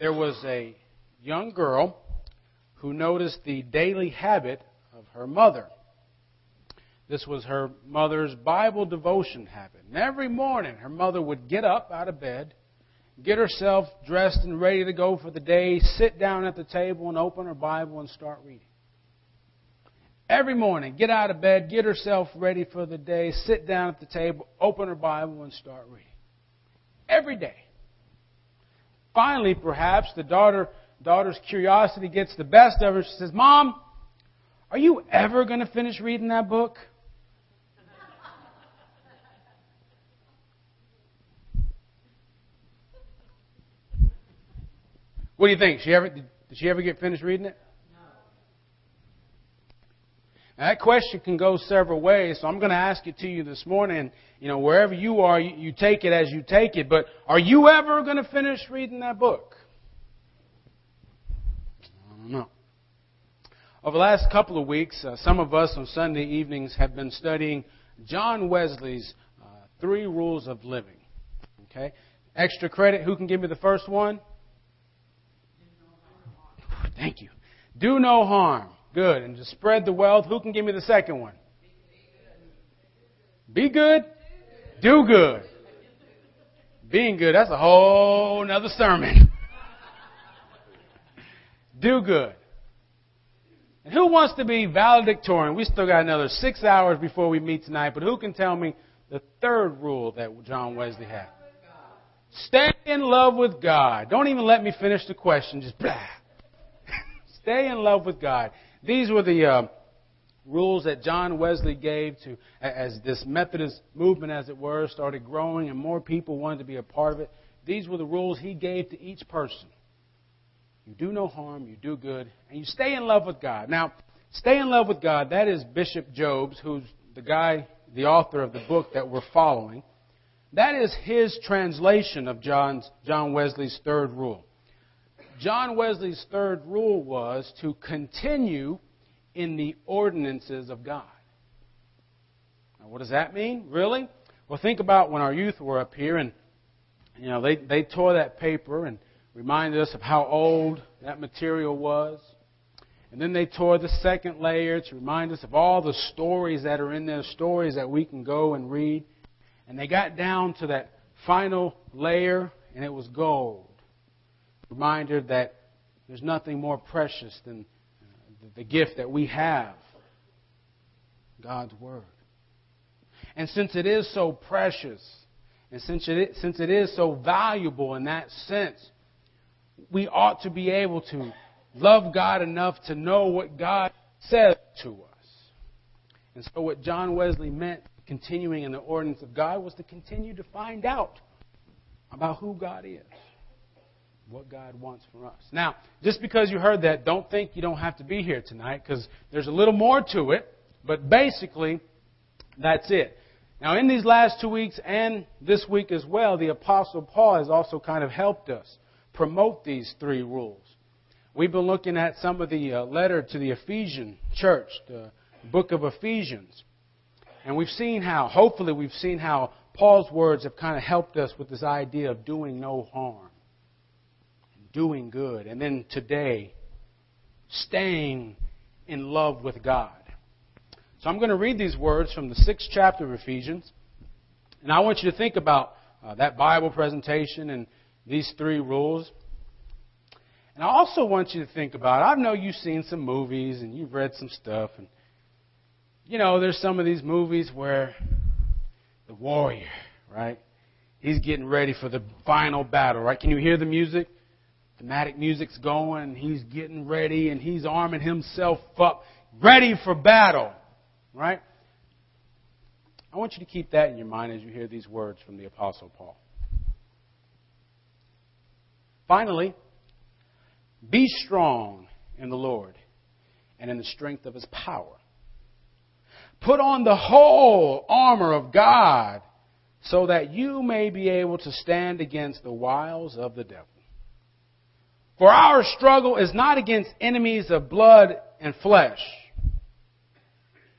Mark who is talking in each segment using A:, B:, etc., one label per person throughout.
A: there was a young girl who noticed the daily habit of her mother. This was her mother's Bible devotion habit. And every morning, her mother would get up out of bed, get herself dressed and ready to go for the day, sit down at the table and open her Bible and start reading. Every morning, get out of bed, get herself ready for the day, sit down at the table, open her Bible, and start reading. Every day. Finally, perhaps, the daughter, daughter's curiosity gets the best of her. She says, Mom, are you ever going to finish reading that book? What do you think? She ever, did she ever get finished reading it? That question can go several ways, so I'm going to ask it to you this morning. You know, wherever you are, you, you take it as you take it. But are you ever going to finish reading that book? I don't know. Over the last couple of weeks, uh, some of us on Sunday evenings have been studying John Wesley's uh, three rules of living. Okay? Extra credit. Who can give me the first one? Thank you. Do no harm. Good. And to spread the wealth, who can give me the second one? Be good. Do good. Being good, that's a whole nother sermon. Do good. And who wants to be valedictorian? We still got another six hours before we meet tonight, but who can tell me the third rule that John Wesley had? Stay in love with God. Don't even let me finish the question. Just blah. Stay in love with God. These were the uh, rules that John Wesley gave to as this Methodist movement, as it were, started growing and more people wanted to be a part of it. These were the rules he gave to each person. You do no harm, you do good, and you stay in love with God. Now, stay in love with God, that is Bishop Jobs, who's the guy, the author of the book that we're following. That is his translation of John's, John Wesley's third rule. John Wesley's third rule was to continue in the ordinances of God. Now, what does that mean, really? Well, think about when our youth were up here and, you know, they, they tore that paper and reminded us of how old that material was. And then they tore the second layer to remind us of all the stories that are in there, stories that we can go and read. And they got down to that final layer, and it was gold reminder that there's nothing more precious than uh, the gift that we have God's Word. And since it is so precious, and since it, since it is so valuable in that sense, we ought to be able to love God enough to know what God says to us. And so, what John Wesley meant continuing in the ordinance of God was to continue to find out about who God is what God wants for us. Now, just because you heard that, don't think you don't have to be here tonight because there's a little more to it, but basically, that's it. Now, in these last two weeks and this week as well, the Apostle Paul has also kind of helped us promote these three rules. We've been looking at some of the uh, letter to the Ephesian church, the book of Ephesians. And we've seen how, hopefully, we've seen how Paul's words have kind of helped us with this idea of doing no harm doing good. And then today, staying in love with God. So I'm going to read these words from the sixth chapter of Ephesians. And I want you to think about uh, that Bible presentation and these three rules. And I also want you to think about, I know you've seen some movies and you've read some stuff. And, you know, there's some of these movies where the warrior, right? He's getting ready for the final battle, right? Can you hear the music? Thematic music's going, he's getting ready, and he's arming himself up, ready for battle. Right? I want you to keep that in your mind as you hear these words from the Apostle Paul. Finally, be strong in the Lord and in the strength of his power. Put on the whole armor of God so that you may be able to stand against the wiles of the devil. For our struggle is not against enemies of blood and flesh,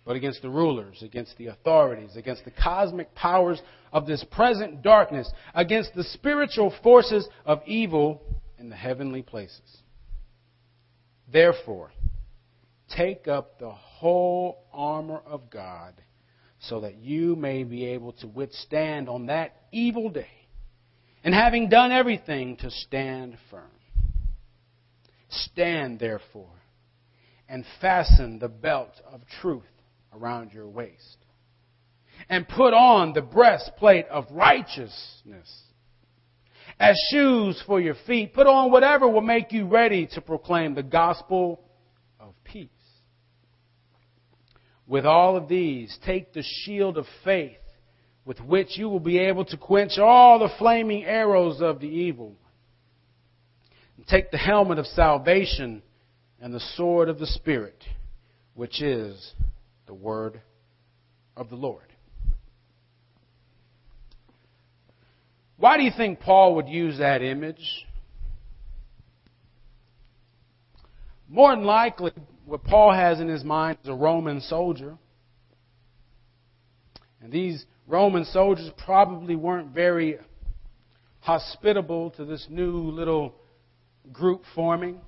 A: but against the rulers, against the authorities, against the cosmic powers of this present darkness, against the spiritual forces of evil in the heavenly places. Therefore, take up the whole armor of God so that you may be able to withstand on that evil day. And having done everything, to stand firm. Stand, therefore, and fasten the belt of truth around your waist. And put on the breastplate of righteousness. As shoes for your feet, put on whatever will make you ready to proclaim the gospel of peace. With all of these, take the shield of faith with which you will be able to quench all the flaming arrows of the evil. Take the helmet of salvation and the sword of the Spirit, which is the word of the Lord. Why do you think Paul would use that image? More than likely, what Paul has in his mind is a Roman soldier. And these Roman soldiers probably weren't very hospitable to this new little group forming.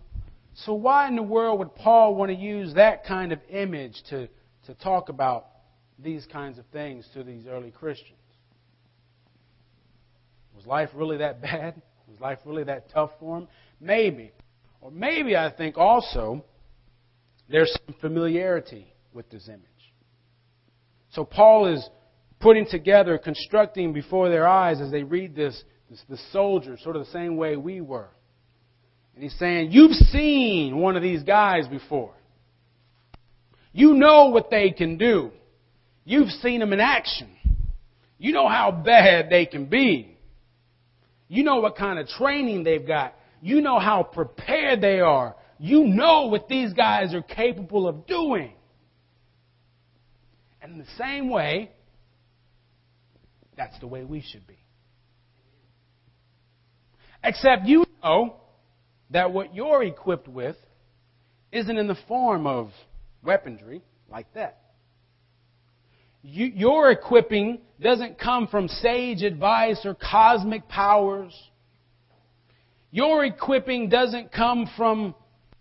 A: So, why in the world would Paul want to use that kind of image to, to talk about these kinds of things to these early Christians? Was life really that bad? Was life really that tough for him? Maybe. Or maybe I think also there's some familiarity with this image. So Paul is putting together, constructing before their eyes as they read this, this the soldier, sort of the same way we were. And he's saying, You've seen one of these guys before. You know what they can do. You've seen them in action. You know how bad they can be. You know what kind of training they've got. You know how prepared they are. You know what these guys are capable of doing. And in the same way, that's the way we should be. Except you know that what you're equipped with isn't in the form of weaponry like that. You, your equipping doesn't come from sage advice or cosmic powers. Your equipping doesn't come from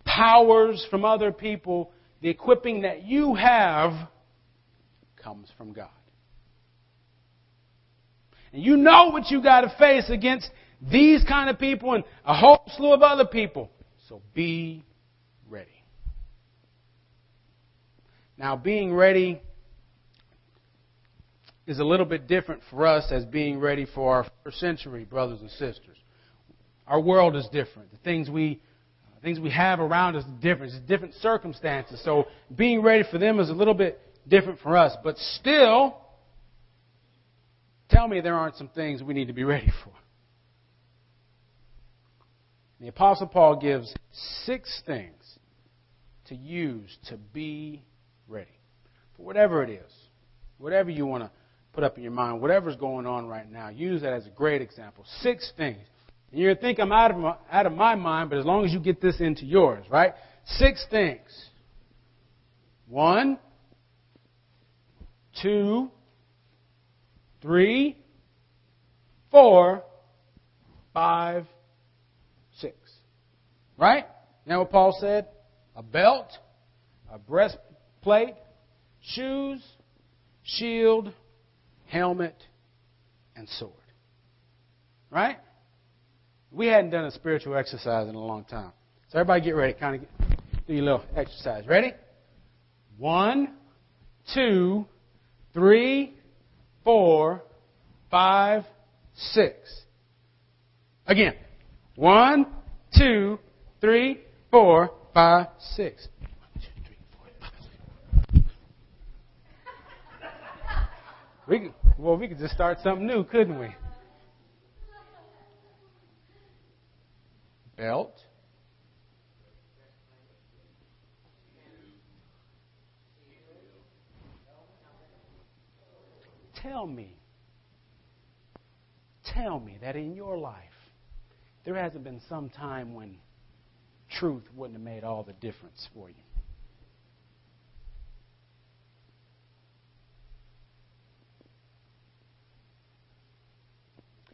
A: powers from other people. The equipping that you have comes from God. And you know what you got to face against these kind of people and a whole slew of other people. So be ready. Now, being ready is a little bit different for us as being ready for our first century brothers and sisters. Our world is different. The things we the things we have around us are different. It's different circumstances. So being ready for them is a little bit different for us. But still, tell me there aren't some things we need to be ready for. The Apostle Paul gives six things to use to be ready for whatever it is, whatever you want to put up in your mind, whatever's going on right now. Use that as a great example. Six things. And you're think I'm out of, my, out of my mind, but as long as you get this into yours, right? Six things. One, two, three, four, five. Right? Now what Paul said? A belt, a breastplate, shoes, shield, helmet, and sword. Right? We hadn't done a spiritual exercise in a long time. So everybody get ready. Kind of get, do your little exercise. Ready? One, two, three, four, five, six. Again. One, two, three, four, five, six. We could, well, we could just start something new, couldn't we? Belt. Tell me, tell me that in your life, there hasn't been some time when truth wouldn't have made all the difference for you.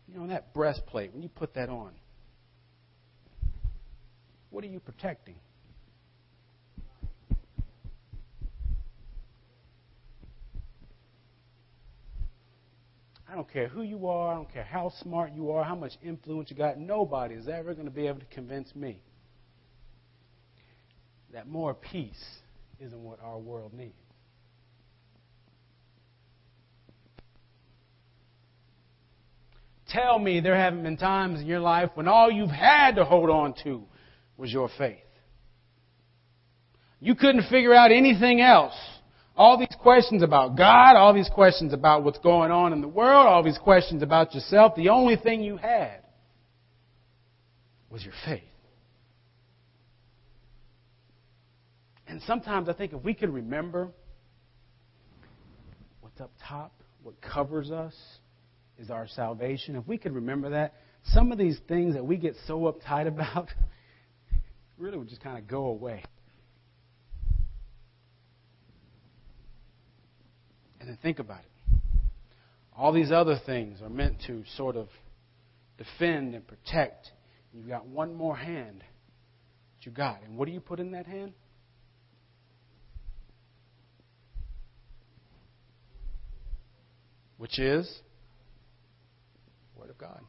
A: You know, that breastplate, when you put that on, What are you protecting? I don't care who you are, I don't care how smart you are, how much influence you got, nobody is ever going to be able to convince me that more peace isn't what our world needs. Tell me there haven't been times in your life when all you've had to hold on to was your faith. You couldn't figure out anything else. All these questions about God, all these questions about what's going on in the world, all these questions about yourself, the only thing you had was your faith. And sometimes I think if we could remember what's up top, what covers us, is our salvation. If we could remember that, some of these things that we get so uptight about really would just kind of go away. And then think about it. All these other things are meant to sort of defend and protect. You've got one more hand that you got. And what do you put in that hand? Which is Word of God.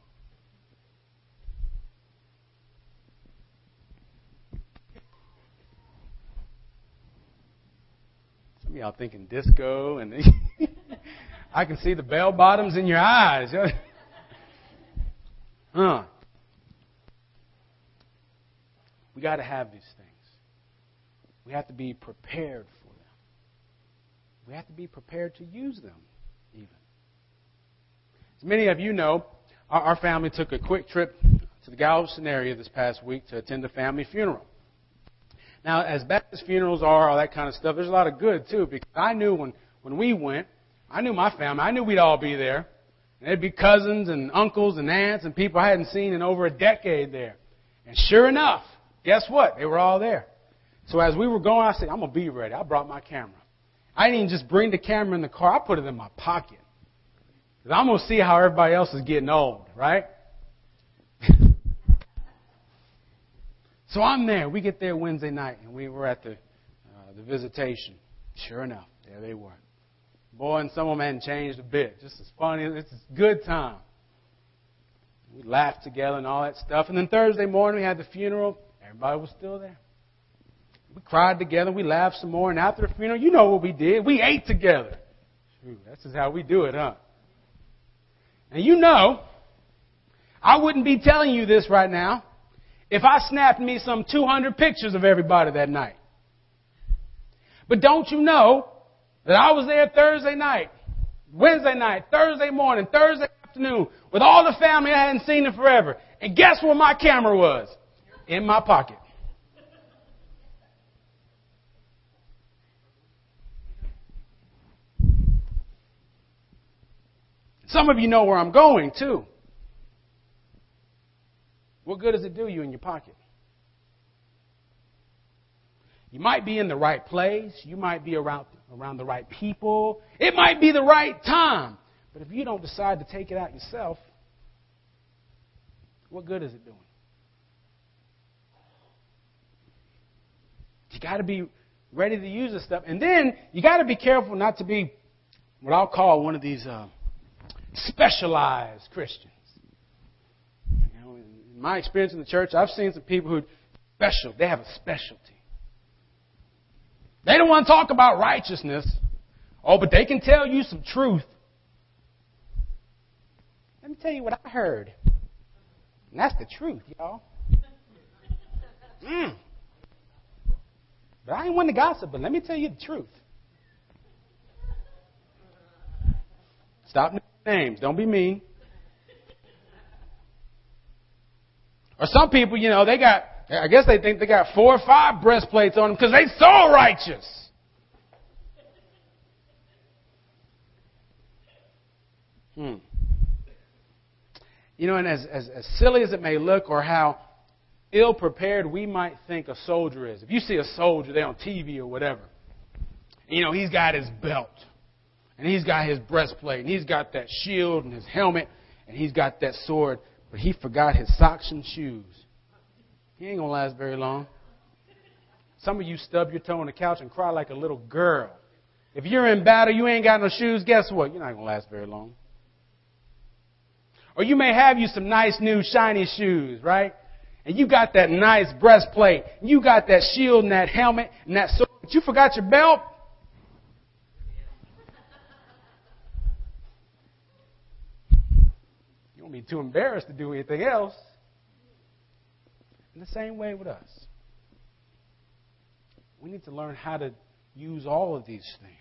A: Some of y'all thinking disco, and I can see the bell bottoms in your eyes. huh. We got to have these things. We have to be prepared for them. We have to be prepared to use them, even. As many of you know, our, our family took a quick trip to the Galveston area this past week to attend a family funeral. Now, as bad as funerals are, all that kind of stuff, there's a lot of good too, because I knew when, when we went, I knew my family, I knew we'd all be there. And there'd be cousins and uncles and aunts and people I hadn't seen in over a decade there. And sure enough, guess what? They were all there. So as we were going, I said, I'm going to be ready. I brought my camera. I didn't even just bring the camera in the car, I put it in my pocket. Because I'm going to see how everybody else is getting old, right? so I'm there. We get there Wednesday night, and we were at the, uh, the visitation. Sure enough, there they were. Boy, and some of them hadn't changed a bit. Just as funny. It's a good time. We laughed together and all that stuff. And then Thursday morning, we had the funeral. Everybody was still there. We cried together. We laughed some more. And after the funeral, you know what we did. We ate together. Shoot, that's just how we do it, huh? And you know, I wouldn't be telling you this right now if I snapped me some 200 pictures of everybody that night. But don't you know that I was there Thursday night, Wednesday night, Thursday morning, Thursday afternoon with all the family I hadn't seen in forever. And guess where my camera was? In my pocket. Some of you know where I'm going, too. What good does it do you in your pocket? You might be in the right place. You might be around, around the right people. It might be the right time. But if you don't decide to take it out yourself, what good is it doing? You got to be ready to use this stuff. And then you got to be careful not to be what I'll call one of these uh, specialized Christians. You know, in my experience in the church, I've seen some people who special. They have a specialty. They don't want to talk about righteousness. Oh, but they can tell you some truth. Let me tell you what I heard. And that's the truth, y'all. Mm. But I ain't one to gossip, but let me tell you the truth. Stop names. Don't be mean. Or some people, you know, they got, I guess they think they got four or five breastplates on them because they so righteous. Hmm. You know, and as, as, as silly as it may look, or how ill prepared we might think a soldier is. If you see a soldier there on TV or whatever, you know, he's got his belt and he's got his breastplate, and he's got that shield and his helmet, and he's got that sword, but he forgot his socks and shoes. He ain't to last very long. Some of you stub your toe on the couch and cry like a little girl. If you're in battle, you ain't got no shoes, guess what? You're not to last very long. Or you may have you some nice new shiny shoes, right? And you got that nice breastplate. and You got that shield and that helmet and that sword. But you forgot your belt. You won't be too embarrassed to do anything else. In the same way with us. We need to learn how to use all of these things.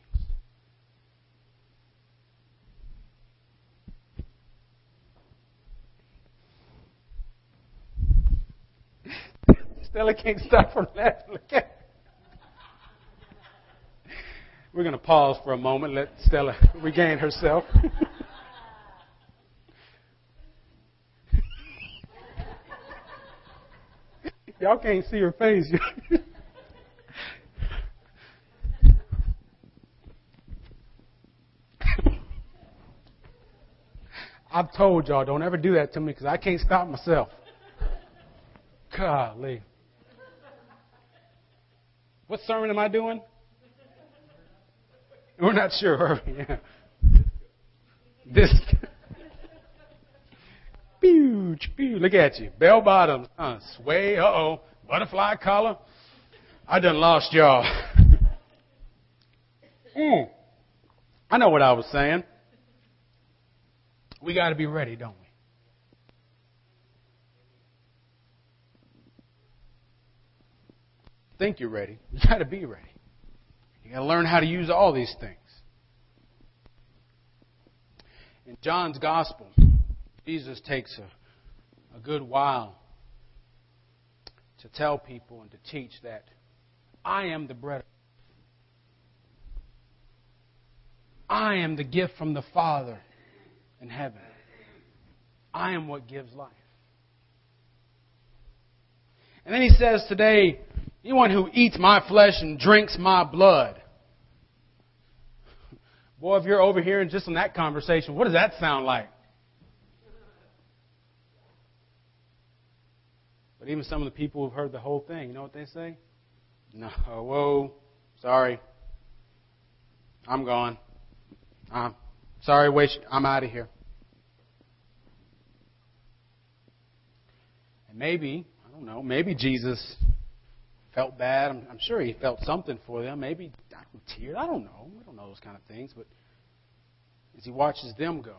A: Stella can't stop from laughing. We're going to pause for a moment, let Stella regain herself. Y'all can't see her face. I've told y'all, don't ever do that to me because I can't stop myself. Golly. What sermon am I doing? We're not sure. Yeah. This. Pew, pew. Look at you. Bell bottoms. Uh, sway. Uh oh. Butterfly collar. I done lost y'all. mm. I know what I was saying. We got to be ready, don't we? Think you're ready. You got to be ready. You got to learn how to use all these things. In John's Gospel, Jesus takes a, a good while to tell people and to teach that I am the bread. I am the gift from the Father in heaven. I am what gives life. And then he says today, anyone who eats my flesh and drinks my blood. Boy, if you're overhearing just in that conversation, what does that sound like? But even some of the people who've heard the whole thing, you know what they say? No, whoa, sorry. I'm gone. I'm sorry, wait, I'm out of here. And maybe, I don't know, maybe Jesus felt bad. I'm, I'm sure he felt something for them. Maybe. I don't know. We don't know those kind of things. But as he watches them go,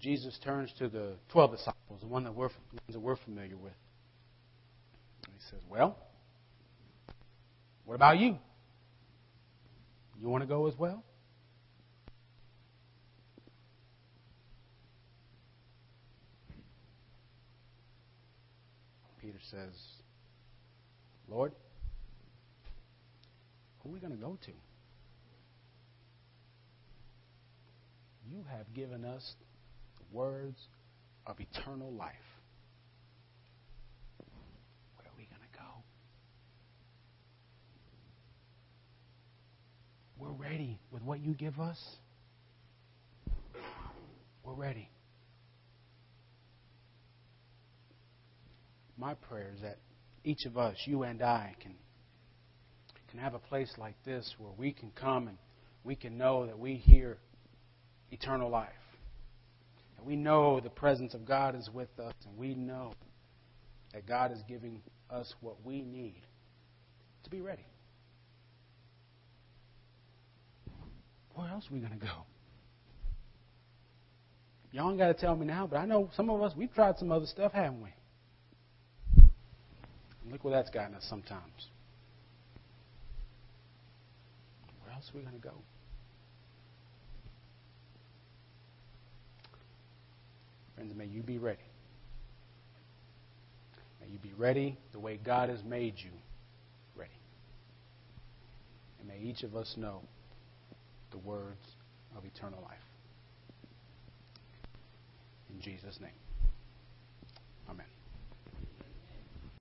A: Jesus turns to the 12 disciples, the one that we're, ones that we're familiar with. And he says, Well, what about you? You want to go as well? Peter says, Lord, who are we going to go to? You have given us words of eternal life. Where are we going to go? We're ready with what you give us. We're ready. My prayer is that each of us, you and I, can, can have a place like this where we can come and we can know that we hear eternal life. And we know the presence of God is with us, and we know that God is giving us what we need to be ready. Where else are we going to go? Y'all ain't got to tell me now, but I know some of us, we've tried some other stuff, haven't we? Look where that's gotten us sometimes. Where else are we going to go? Friends, may you be ready. May you be ready the way God has made you ready. And may each of us know the words of eternal life. In Jesus' name.